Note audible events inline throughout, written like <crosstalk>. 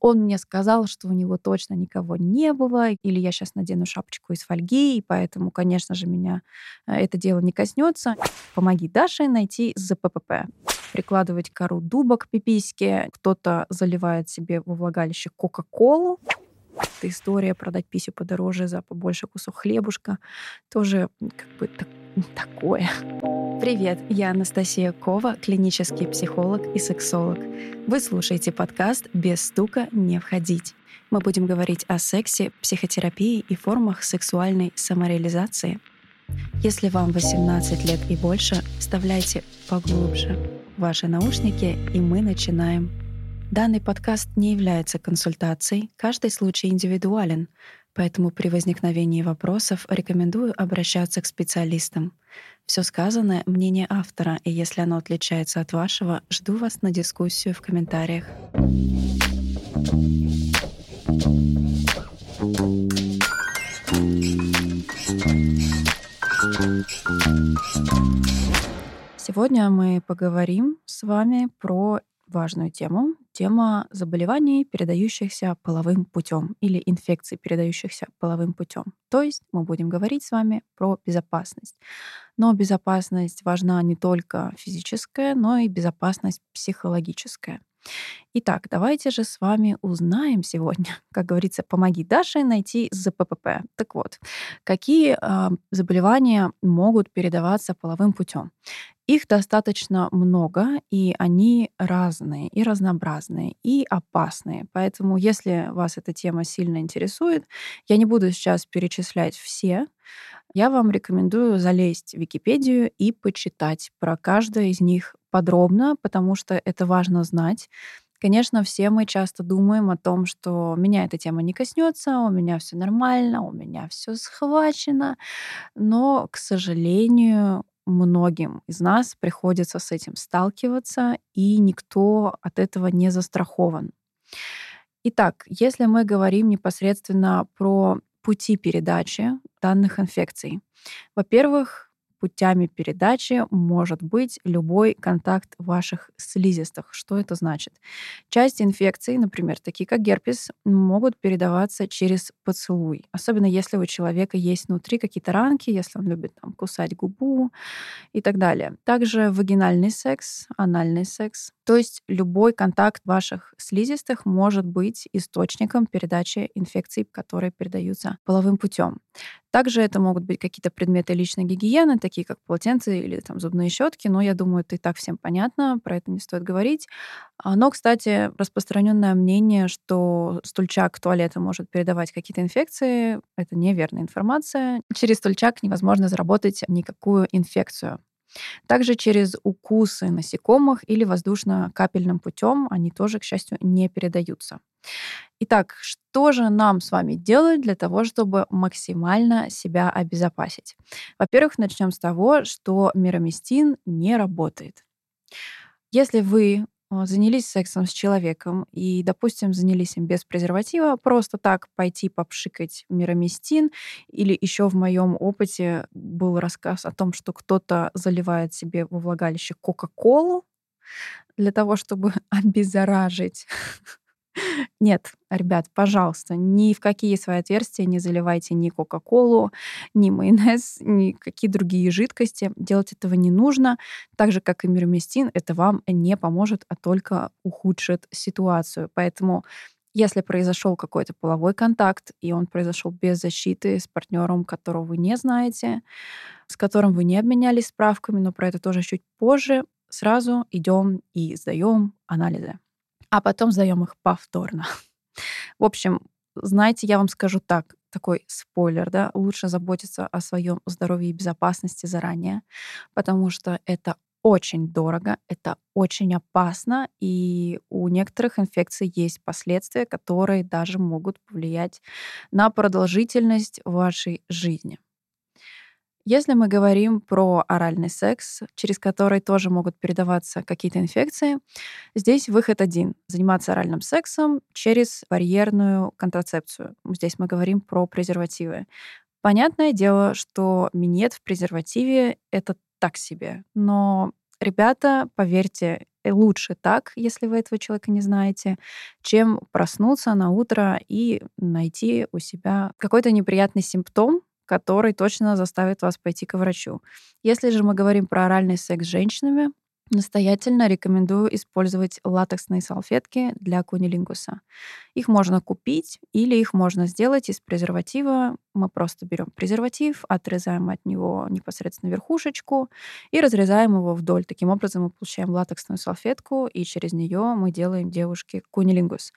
он мне сказал, что у него точно никого не было, или я сейчас надену шапочку из фольги, и поэтому, конечно же, меня э, это дело не коснется. Помоги Даше найти ЗППП. Прикладывать кору дуба к пипиське. Кто-то заливает себе во влагалище Кока-Колу. Это история продать писю подороже за побольше кусок хлебушка. Тоже как бы так, такое. Привет, я Анастасия Кова, клинический психолог и сексолог. Вы слушаете подкаст «Без стука не входить». Мы будем говорить о сексе, психотерапии и формах сексуальной самореализации. Если вам 18 лет и больше, вставляйте поглубже ваши наушники, и мы начинаем. Данный подкаст не является консультацией, каждый случай индивидуален, поэтому при возникновении вопросов рекомендую обращаться к специалистам. Все сказанное — мнение автора, и если оно отличается от вашего, жду вас на дискуссию в комментариях. Сегодня мы поговорим с вами про важную тему. Тема заболеваний, передающихся половым путем или инфекций, передающихся половым путем. То есть мы будем говорить с вами про безопасность. Но безопасность важна не только физическая, но и безопасность психологическая. Итак, давайте же с вами узнаем сегодня, <laughs> как говорится, помоги Даше найти ЗППП. Так вот, какие э, заболевания могут передаваться половым путем? Их достаточно много, и они разные, и разнообразные, и опасные. Поэтому, если вас эта тема сильно интересует, я не буду сейчас перечислять все. Я вам рекомендую залезть в Википедию и почитать про каждое из них подробно, потому что это важно знать. Конечно, все мы часто думаем о том, что меня эта тема не коснется, у меня все нормально, у меня все схвачено. Но, к сожалению, многим из нас приходится с этим сталкиваться, и никто от этого не застрахован. Итак, если мы говорим непосредственно про пути передачи данных инфекций, во-первых, путями передачи может быть любой контакт ваших слизистых. Что это значит? Часть инфекций, например, такие как герпес, могут передаваться через поцелуй. Особенно если у человека есть внутри какие-то ранки, если он любит там, кусать губу и так далее. Также вагинальный секс, анальный секс. То есть любой контакт ваших слизистых может быть источником передачи инфекций, которые передаются половым путем. Также это могут быть какие-то предметы личной гигиены, такие как полотенца или там зубные щетки, но я думаю, это и так всем понятно, про это не стоит говорить. А, но, кстати, распространенное мнение, что стульчак туалета может передавать какие-то инфекции, это неверная информация. Через стульчак невозможно заработать никакую инфекцию. Также через укусы насекомых или воздушно-капельным путем они тоже, к счастью, не передаются. Итак, что же нам с вами делать для того, чтобы максимально себя обезопасить? Во-первых, начнем с того, что мироместин не работает. Если вы занялись сексом с человеком и, допустим, занялись им без презерватива, просто так пойти попшикать мироместин, или еще в моем опыте был рассказ о том, что кто-то заливает себе во влагалище Кока-Колу для того, чтобы <laughs> обеззаражить нет, ребят, пожалуйста, ни в какие свои отверстия не заливайте ни Кока-Колу, ни майонез, ни какие другие жидкости. Делать этого не нужно. Так же, как и мироместин, это вам не поможет, а только ухудшит ситуацию. Поэтому если произошел какой-то половой контакт, и он произошел без защиты с партнером, которого вы не знаете, с которым вы не обменялись справками, но про это тоже чуть позже, сразу идем и сдаем анализы а потом сдаем их повторно. <laughs> В общем, знаете, я вам скажу так, такой спойлер, да, лучше заботиться о своем здоровье и безопасности заранее, потому что это очень дорого, это очень опасно, и у некоторых инфекций есть последствия, которые даже могут повлиять на продолжительность вашей жизни. Если мы говорим про оральный секс, через который тоже могут передаваться какие-то инфекции, здесь выход один — заниматься оральным сексом через барьерную контрацепцию. Здесь мы говорим про презервативы. Понятное дело, что минет в презервативе — это так себе. Но, ребята, поверьте, лучше так, если вы этого человека не знаете, чем проснуться на утро и найти у себя какой-то неприятный симптом, который точно заставит вас пойти к врачу. Если же мы говорим про оральный секс с женщинами, Настоятельно рекомендую использовать латексные салфетки для кунилингуса. Их можно купить или их можно сделать из презерватива. Мы просто берем презерватив, отрезаем от него непосредственно верхушечку и разрезаем его вдоль. Таким образом мы получаем латексную салфетку, и через нее мы делаем девушке кунилингус.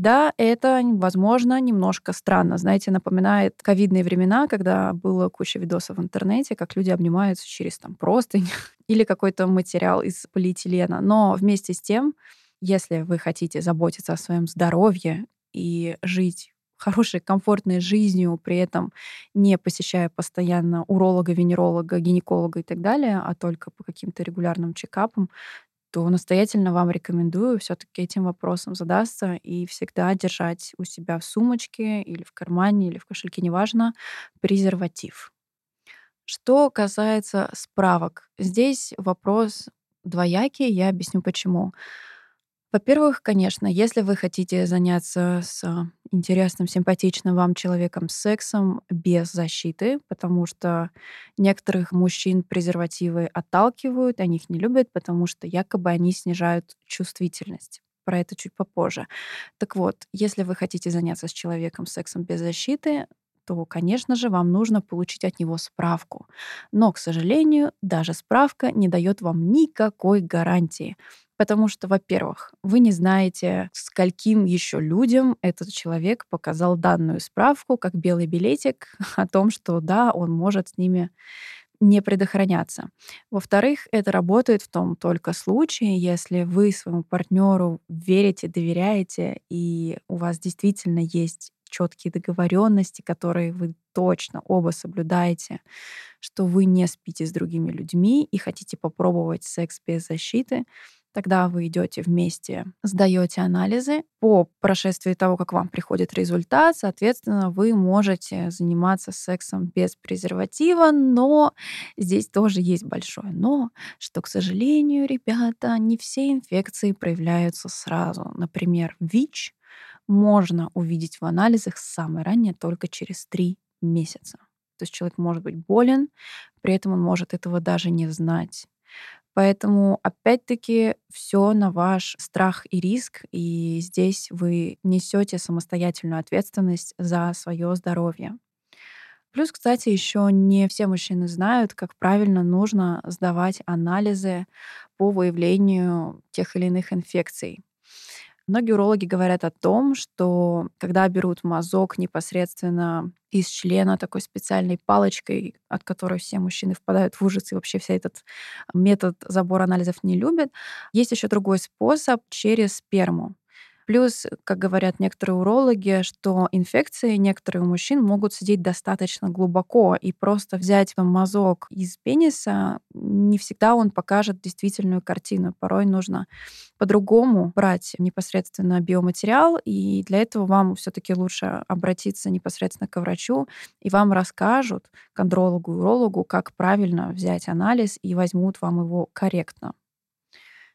Да, это, возможно, немножко странно. Знаете, напоминает ковидные времена, когда было куча видосов в интернете, как люди обнимаются через там простынь <laughs> или какой-то материал из полиэтилена. Но вместе с тем, если вы хотите заботиться о своем здоровье и жить хорошей, комфортной жизнью, при этом не посещая постоянно уролога, венеролога, гинеколога и так далее, а только по каким-то регулярным чекапам, то настоятельно вам рекомендую все-таки этим вопросом задаться и всегда держать у себя в сумочке или в кармане или в кошельке, неважно, презерватив. Что касается справок, здесь вопрос двоякий, я объясню почему. Во-первых, конечно, если вы хотите заняться с интересным, симпатичным вам человеком сексом без защиты, потому что некоторых мужчин презервативы отталкивают, они их не любят, потому что якобы они снижают чувствительность. Про это чуть попозже. Так вот, если вы хотите заняться с человеком сексом без защиты, то, конечно же, вам нужно получить от него справку. Но, к сожалению, даже справка не дает вам никакой гарантии. Потому что, во-первых, вы не знаете, скольким еще людям этот человек показал данную справку, как белый билетик <laughs> о том, что да, он может с ними не предохраняться. Во-вторых, это работает в том только случае, если вы своему партнеру верите, доверяете, и у вас действительно есть четкие договоренности, которые вы точно оба соблюдаете, что вы не спите с другими людьми и хотите попробовать секс без защиты, Тогда вы идете вместе, сдаете анализы. По прошествии того, как вам приходит результат, соответственно, вы можете заниматься сексом без презерватива, но здесь тоже есть большое но, что, к сожалению, ребята, не все инфекции проявляются сразу. Например, ВИЧ можно увидеть в анализах самое раннее только через три месяца. То есть человек может быть болен, при этом он может этого даже не знать. Поэтому, опять-таки, все на ваш страх и риск, и здесь вы несете самостоятельную ответственность за свое здоровье. Плюс, кстати, еще не все мужчины знают, как правильно нужно сдавать анализы по выявлению тех или иных инфекций. Многие урологи говорят о том, что когда берут мазок непосредственно из члена такой специальной палочкой, от которой все мужчины впадают в ужас и вообще вся этот метод забора анализов не любят, есть еще другой способ через сперму. Плюс, как говорят некоторые урологи, что инфекции некоторые у мужчин могут сидеть достаточно глубоко, и просто взять мазок из пениса не всегда он покажет действительную картину. Порой нужно по-другому брать непосредственно биоматериал, и для этого вам все-таки лучше обратиться непосредственно к врачу, и вам расскажут, к андрологу, урологу, как правильно взять анализ, и возьмут вам его корректно.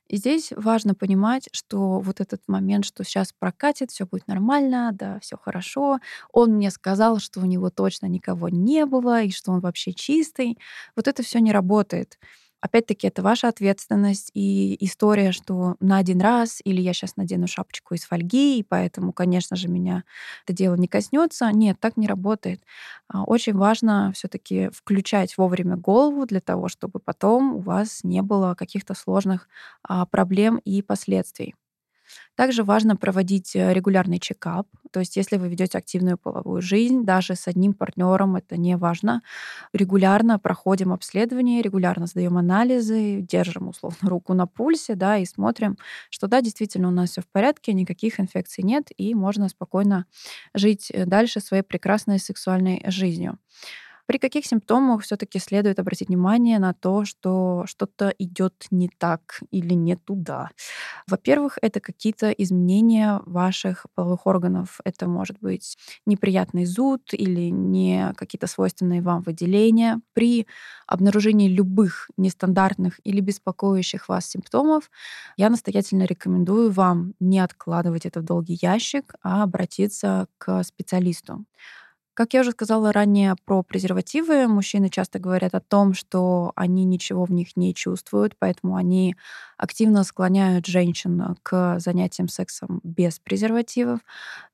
И здесь важно понимать, что вот этот момент, что сейчас прокатит, все будет нормально, да, все хорошо. Он мне сказал, что у него точно никого не было и что он вообще чистый. Вот это все не работает. Опять-таки, это ваша ответственность и история, что на один раз или я сейчас надену шапочку из фольги, и поэтому, конечно же, меня это дело не коснется. Нет, так не работает. А, очень важно все-таки включать вовремя голову для того, чтобы потом у вас не было каких-то сложных а, проблем и последствий. Также важно проводить э, регулярный чекап. То есть, если вы ведете активную половую жизнь, даже с одним партнером, это не важно. Регулярно проходим обследование, регулярно сдаем анализы, держим условно <laughs> руку на пульсе, да, и смотрим, что да, действительно у нас все в порядке, никаких инфекций нет, и можно спокойно жить э, дальше своей прекрасной сексуальной жизнью. При каких симптомах все-таки следует обратить внимание на то, что что-то идет не так или не туда? Во-первых, это какие-то изменения ваших половых органов. Это может быть неприятный зуд или не какие-то свойственные вам выделения. При обнаружении любых нестандартных или беспокоящих вас симптомов я настоятельно рекомендую вам не откладывать это в долгий ящик, а обратиться к специалисту. Как я уже сказала ранее про презервативы, мужчины часто говорят о том, что они ничего в них не чувствуют, поэтому они активно склоняют женщин к занятиям сексом без презервативов.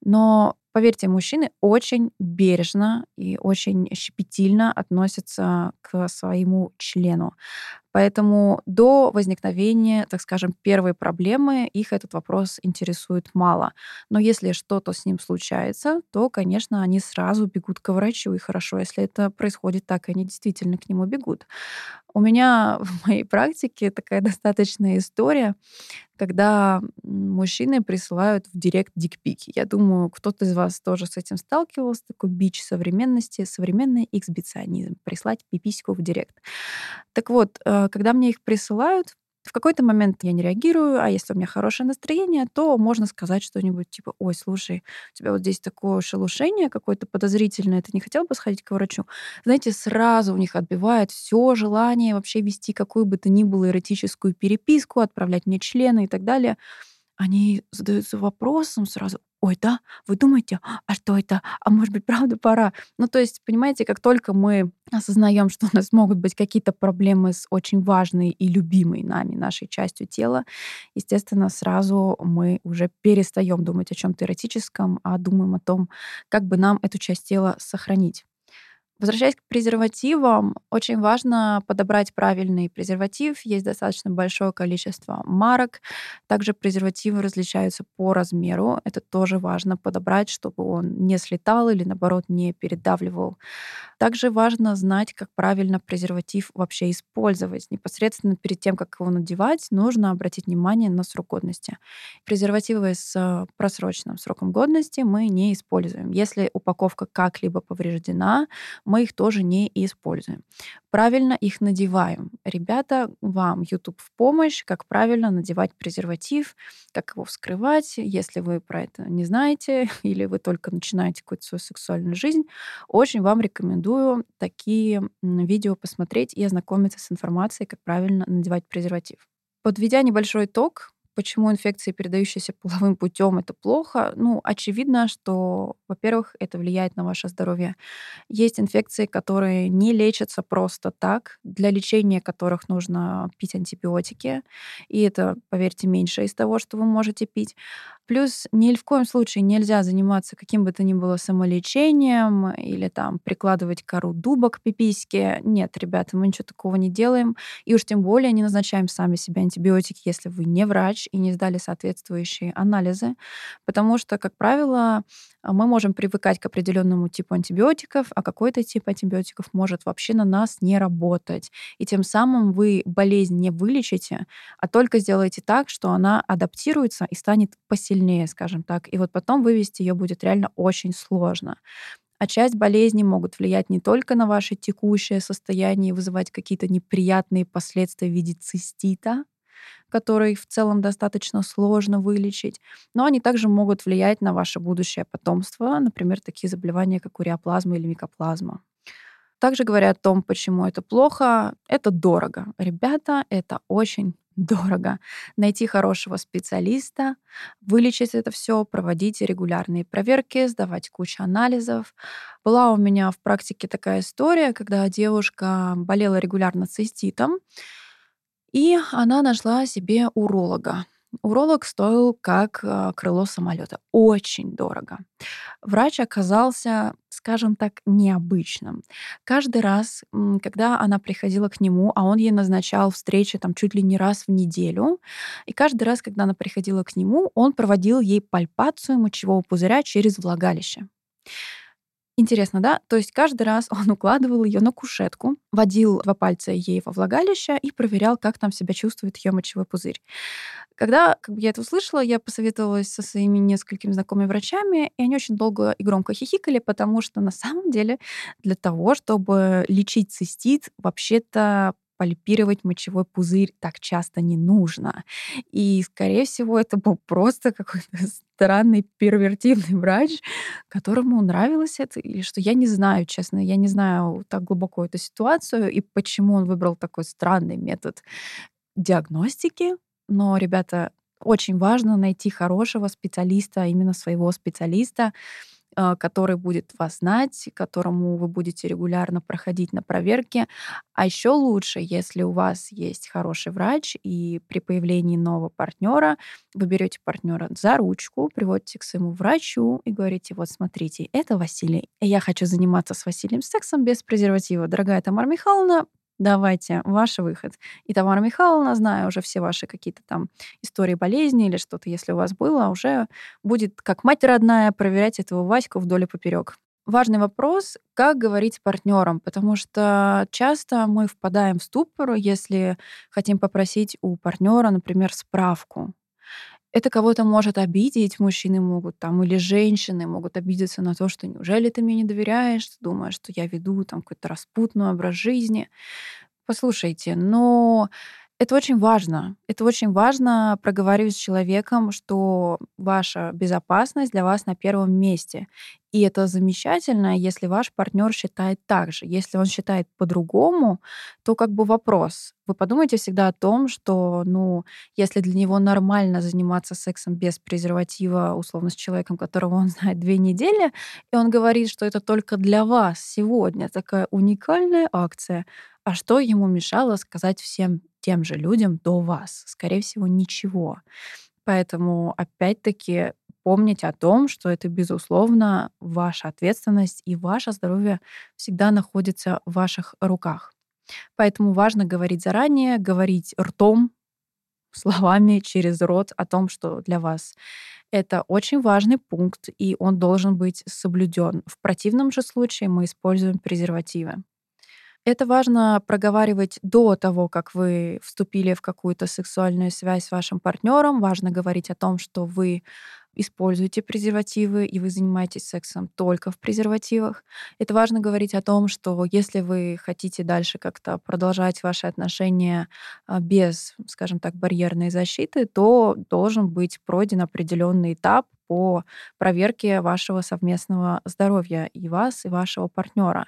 Но Поверьте, мужчины очень бережно и очень щепетильно относятся к своему члену. Поэтому до возникновения, так скажем, первой проблемы их этот вопрос интересует мало. Но если что-то с ним случается, то, конечно, они сразу бегут к врачу. И хорошо, если это происходит так, они действительно к нему бегут. У меня в <laughs> моей практике такая достаточная история, когда мужчины присылают в директ дикпики. Я думаю, кто-то из вас тоже с этим сталкивался, такой бич современности, современный эксбиционизм, прислать пипиську в директ. Так вот, э, когда мне их присылают, в какой-то момент я не реагирую, а если у меня хорошее настроение, то можно сказать что-нибудь типа, ой, слушай, у тебя вот здесь такое шелушение какое-то подозрительное, ты не хотел бы сходить к врачу? Знаете, сразу у них отбивает все желание вообще вести какую бы то ни было эротическую переписку, отправлять мне члены и так далее они задаются вопросом сразу, ой, да, вы думаете, а что это? А может быть, правда пора? Ну, то есть, понимаете, как только мы осознаем, что у нас могут быть какие-то проблемы с очень важной и любимой нами нашей частью тела, естественно, сразу мы уже перестаем думать о чем-то эротическом, а думаем о том, как бы нам эту часть тела сохранить. Возвращаясь к презервативам, очень важно подобрать правильный презерватив. Есть достаточно большое количество марок. Также презервативы различаются по размеру. Это тоже важно подобрать, чтобы он не слетал или, наоборот, не передавливал. Также важно знать, как правильно презерватив вообще использовать. Непосредственно перед тем, как его надевать, нужно обратить внимание на срок годности. Презервативы с просроченным сроком годности мы не используем. Если упаковка как-либо повреждена, мы их тоже не используем. Правильно их надеваем. Ребята, вам YouTube в помощь, как правильно надевать презерватив, как его вскрывать. Если вы про это не знаете <laughs> или вы только начинаете какую-то свою сексуальную жизнь, очень вам рекомендую такие видео посмотреть и ознакомиться с информацией, как правильно надевать презерватив. Подведя небольшой итог, Почему инфекции, передающиеся половым путем, это плохо? Ну, очевидно, что, во-первых, это влияет на ваше здоровье. Есть инфекции, которые не лечатся просто так, для лечения которых нужно пить антибиотики. И это, поверьте, меньше из того, что вы можете пить. Плюс ни в коем случае нельзя заниматься каким бы то ни было самолечением или там прикладывать кору дуба к пипиське. Нет, ребята, мы ничего такого не делаем. И уж тем более не назначаем сами себе антибиотики, если вы не врач и не сдали соответствующие анализы. Потому что, как правило, мы можем привыкать к определенному типу антибиотиков, а какой-то тип антибиотиков может вообще на нас не работать. И тем самым вы болезнь не вылечите, а только сделаете так, что она адаптируется и станет посильнее сильнее, скажем так. И вот потом вывести ее будет реально очень сложно. А часть болезней могут влиять не только на ваше текущее состояние и вызывать какие-то неприятные последствия в виде цистита, который в целом достаточно сложно вылечить, но они также могут влиять на ваше будущее потомство, например, такие заболевания, как уреоплазма или микоплазма. Также говоря о том, почему это плохо, это дорого. Ребята, это очень <laughs> дорого. Найти хорошего специалиста, вылечить это все, проводить регулярные проверки, сдавать кучу анализов. Была у меня в практике такая история, когда девушка болела регулярно циститом, и она нашла себе уролога. Уролог стоил как а, крыло самолета. Очень дорого. Врач оказался, скажем так, необычным. Каждый раз, когда она приходила к нему, а он ей назначал встречи там чуть ли не раз в неделю, и каждый раз, когда она приходила к нему, он проводил ей пальпацию мочевого пузыря через влагалище. Интересно, да? То есть каждый раз он укладывал ее на кушетку, водил два пальца ей во влагалище и проверял, как там себя чувствует ее мочевой пузырь. Когда как бы, я это услышала, я посоветовалась со своими несколькими знакомыми врачами, и они очень долго и громко хихикали, потому что на самом деле для того, чтобы лечить цистит, вообще-то пальпировать мочевой пузырь так часто не нужно. И, скорее всего, это был просто какой-то <laughs> странный первертивный врач, которому нравилось это, или что я не знаю, честно, я не знаю так глубоко эту ситуацию и почему он выбрал такой странный метод диагностики. Но, ребята, очень важно найти хорошего специалиста, именно своего специалиста, а, который будет вас знать, которому вы будете регулярно проходить на проверки. А еще лучше, если у вас есть хороший врач, и при появлении нового партнера вы берете партнера за ручку, приводите к своему врачу и говорите, вот смотрите, это Василий, я хочу заниматься с Василием сексом без презерватива. Дорогая Тамара Михайловна, давайте, ваш выход. И Тамара Михайловна, зная уже все ваши какие-то там истории болезни или что-то, если у вас было, уже будет как мать родная проверять этого Ваську вдоль и поперек. Важный вопрос, как говорить с партнером, потому что часто мы впадаем в ступор, если хотим попросить у партнера, например, справку это кого-то может обидеть, мужчины могут там, или женщины могут обидеться на то, что неужели ты мне не доверяешь, думаешь, что я веду там какой-то распутный образ жизни. Послушайте, но это очень важно. Это очень важно проговаривать с человеком, что ваша безопасность для вас на первом месте. И это замечательно, если ваш партнер считает так же. Если он считает по-другому, то как бы вопрос. Вы подумайте всегда о том, что, ну, если для него нормально заниматься сексом без презерватива, условно, с человеком, которого он <laughs> знает две недели, и он говорит, что это только для вас сегодня такая уникальная акция, а что ему мешало сказать всем тем же людям до вас? Скорее всего, ничего. Поэтому, опять-таки, помнить о том, что это, безусловно, ваша ответственность, и ваше здоровье всегда находится в ваших руках. Поэтому важно говорить заранее, говорить ртом, <laughs> словами через рот о том, что для вас это очень важный пункт, и он должен быть соблюден. В противном же случае мы используем презервативы. Это важно проговаривать до того, как вы вступили в какую-то сексуальную связь с вашим партнером. Важно говорить о том, что вы используете презервативы и вы занимаетесь сексом только в презервативах. Это важно говорить о том, что если вы хотите дальше как-то продолжать ваши отношения а, без, скажем так, барьерной защиты, то должен быть пройден определенный этап по проверке вашего совместного здоровья и вас, и вашего партнера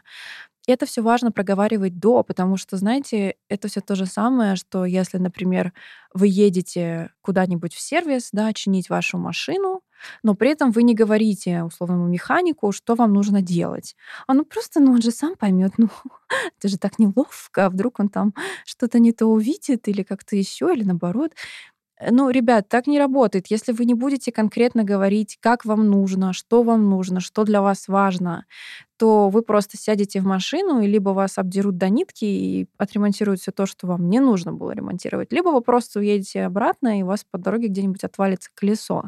это все важно проговаривать до, потому что, знаете, это все то же самое, что если, например, вы едете куда-нибудь в сервис, да, чинить вашу машину, но при этом вы не говорите условному механику, что вам нужно делать. А ну просто, ну он же сам поймет, ну <laughs> это же так неловко, а вдруг он там что-то не то увидит или как-то еще, или наоборот. Ну, ребят, так не работает. Если вы не будете конкретно говорить, как вам нужно, что вам нужно, что для вас важно, то вы просто сядете в машину, и либо вас обдерут до нитки и отремонтируют все то, что вам не нужно было ремонтировать, либо вы просто уедете обратно, и у вас по дороге где-нибудь отвалится колесо.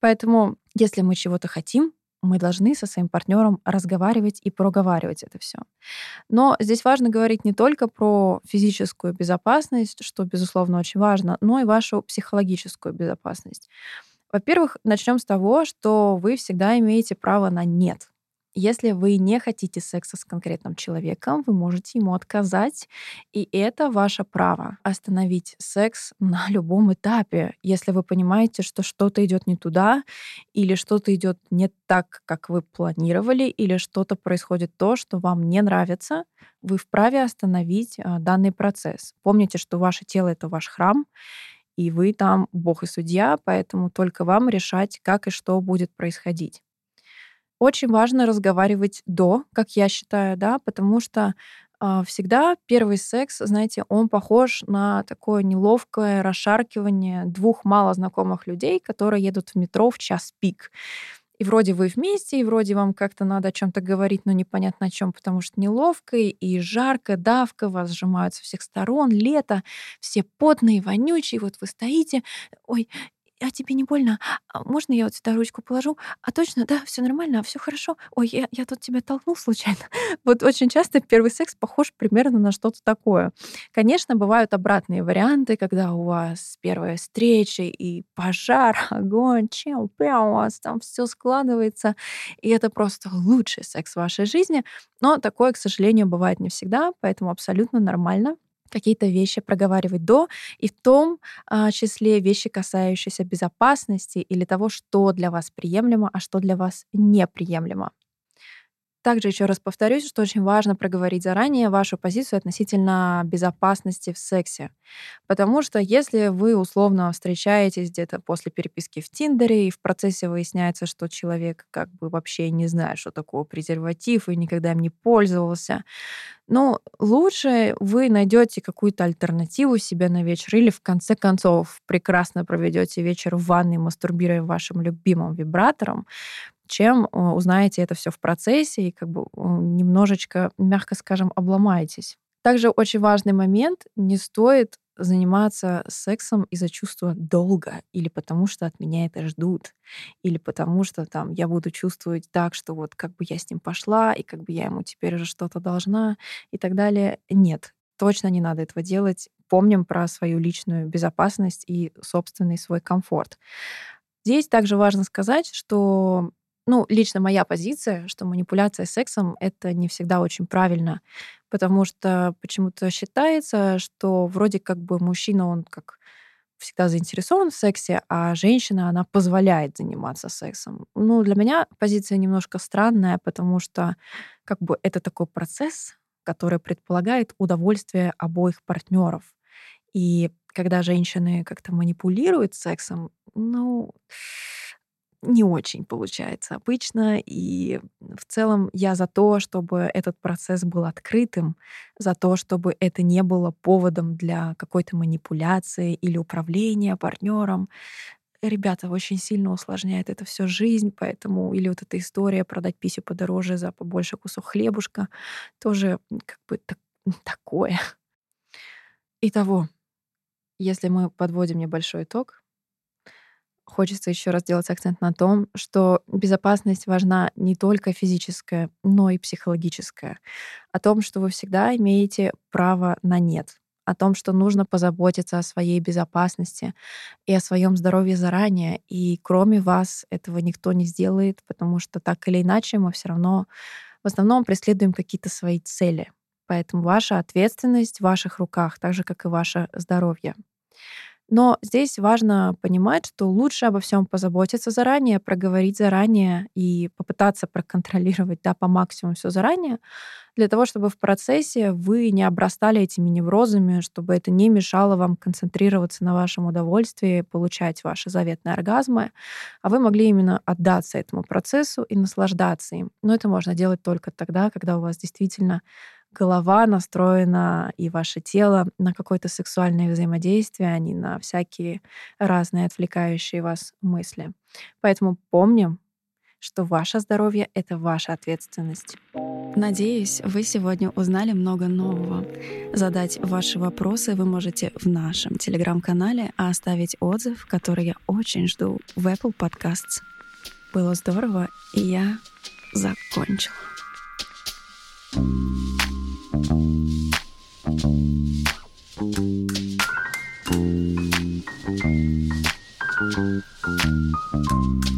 Поэтому, если мы чего-то хотим, мы должны со своим партнером разговаривать и проговаривать это все. Но здесь важно говорить не только про физическую безопасность, что, безусловно, очень важно, но и вашу психологическую безопасность. Во-первых, начнем с того, что вы всегда имеете право на нет. Если вы не хотите секса с конкретным человеком, вы можете ему отказать, и это ваше право остановить секс <laughs> на любом этапе, если вы понимаете, что что-то идет не туда, или что-то идет не так, как вы планировали, или что-то происходит то, что вам не нравится, вы вправе остановить а, данный процесс. Помните, что ваше тело это ваш храм, и вы там бог и судья, поэтому только вам решать, как и что будет происходить. Очень важно разговаривать до, как я считаю, да, потому что э, всегда первый секс, знаете, он похож на такое неловкое расшаркивание двух мало знакомых людей, которые едут в метро в час пик. И вроде вы вместе, и вроде вам как-то надо о чем-то говорить, но непонятно о чем, потому что неловко, и жарко, давка, вас сжимают со всех сторон, лето, все потные, вонючие, вот вы стоите, ой, а тебе не больно? А можно я вот сюда ручку положу? А точно, да, все нормально, все хорошо. Ой, я, я тут тебя толкнул случайно. <laughs> Вот очень часто первый секс похож примерно на что-то такое. Конечно, бывают обратные варианты, когда у вас первая встреча и пожар, <laughs> огонь, чем, у вас там все складывается, и это просто лучший секс в вашей жизни. Но такое, к сожалению, бывает не всегда, поэтому абсолютно нормально какие-то вещи проговаривать до, и в том а, числе вещи, касающиеся безопасности или того, что для вас приемлемо, а что для вас неприемлемо. Также еще раз повторюсь, что очень важно проговорить заранее вашу позицию относительно безопасности в сексе. Потому что если вы условно встречаетесь где-то после переписки в Тиндере, и в процессе выясняется, что человек как бы вообще не знает, что такое презерватив, и никогда им не пользовался, ну, лучше вы найдете какую-то альтернативу себе на вечер, или в конце концов прекрасно проведете вечер в ванной, мастурбируя вашим любимым вибратором, чем э, узнаете это все в процессе и как бы немножечко, мягко скажем, обломаетесь. Также очень важный момент, не стоит заниматься сексом из-за чувства долга, или потому что от меня это ждут, или потому что там я буду чувствовать так, что вот как бы я с ним пошла, и как бы я ему теперь уже что-то должна, и так далее. Нет, точно не надо этого делать. Помним про свою личную безопасность и собственный свой комфорт. Здесь также важно сказать, что ну, лично моя позиция, что манипуляция сексом — это не всегда очень правильно, потому что почему-то считается, что вроде как бы мужчина, он как всегда заинтересован в сексе, а женщина, она позволяет заниматься сексом. Ну, для меня позиция немножко странная, потому что как бы это такой процесс, который предполагает удовольствие обоих партнеров. И когда женщины как-то манипулируют сексом, ну, не очень получается обычно. И в целом я за то, чтобы этот процесс был открытым, за то, чтобы это не было поводом для какой-то манипуляции или управления партнером. Ребята очень сильно усложняет это все жизнь, поэтому или вот эта история продать писю подороже за побольше кусок хлебушка тоже как бы так, <laughs> такое. Итого, если мы подводим небольшой итог, хочется еще раз сделать акцент на том, что безопасность важна не только физическая, но и психологическая. О том, что вы всегда имеете право на нет. О том, что нужно позаботиться о своей безопасности и о своем здоровье заранее. И кроме вас этого никто не сделает, потому что так или иначе мы все равно в основном преследуем какие-то свои цели. Поэтому ваша ответственность в ваших руках, так же, как и ваше здоровье. Но здесь важно понимать, что лучше обо всем позаботиться заранее, проговорить заранее и попытаться проконтролировать да, по максимуму все заранее, для того, чтобы в процессе вы не обрастали этими неврозами, чтобы это не мешало вам концентрироваться на вашем удовольствии, получать ваши заветные оргазмы, а вы могли именно отдаться этому процессу и наслаждаться им. Но это можно делать только тогда, когда у вас действительно голова настроена и ваше тело на какое-то сексуальное взаимодействие, а не на всякие разные отвлекающие вас мысли. Поэтому помним, что ваше здоровье — это ваша ответственность. Надеюсь, вы сегодня узнали много нового. Задать ваши вопросы вы можете в нашем телеграм-канале, а оставить отзыв, который я очень жду в Apple Podcasts. Было здорово, и я закончила. Thank you.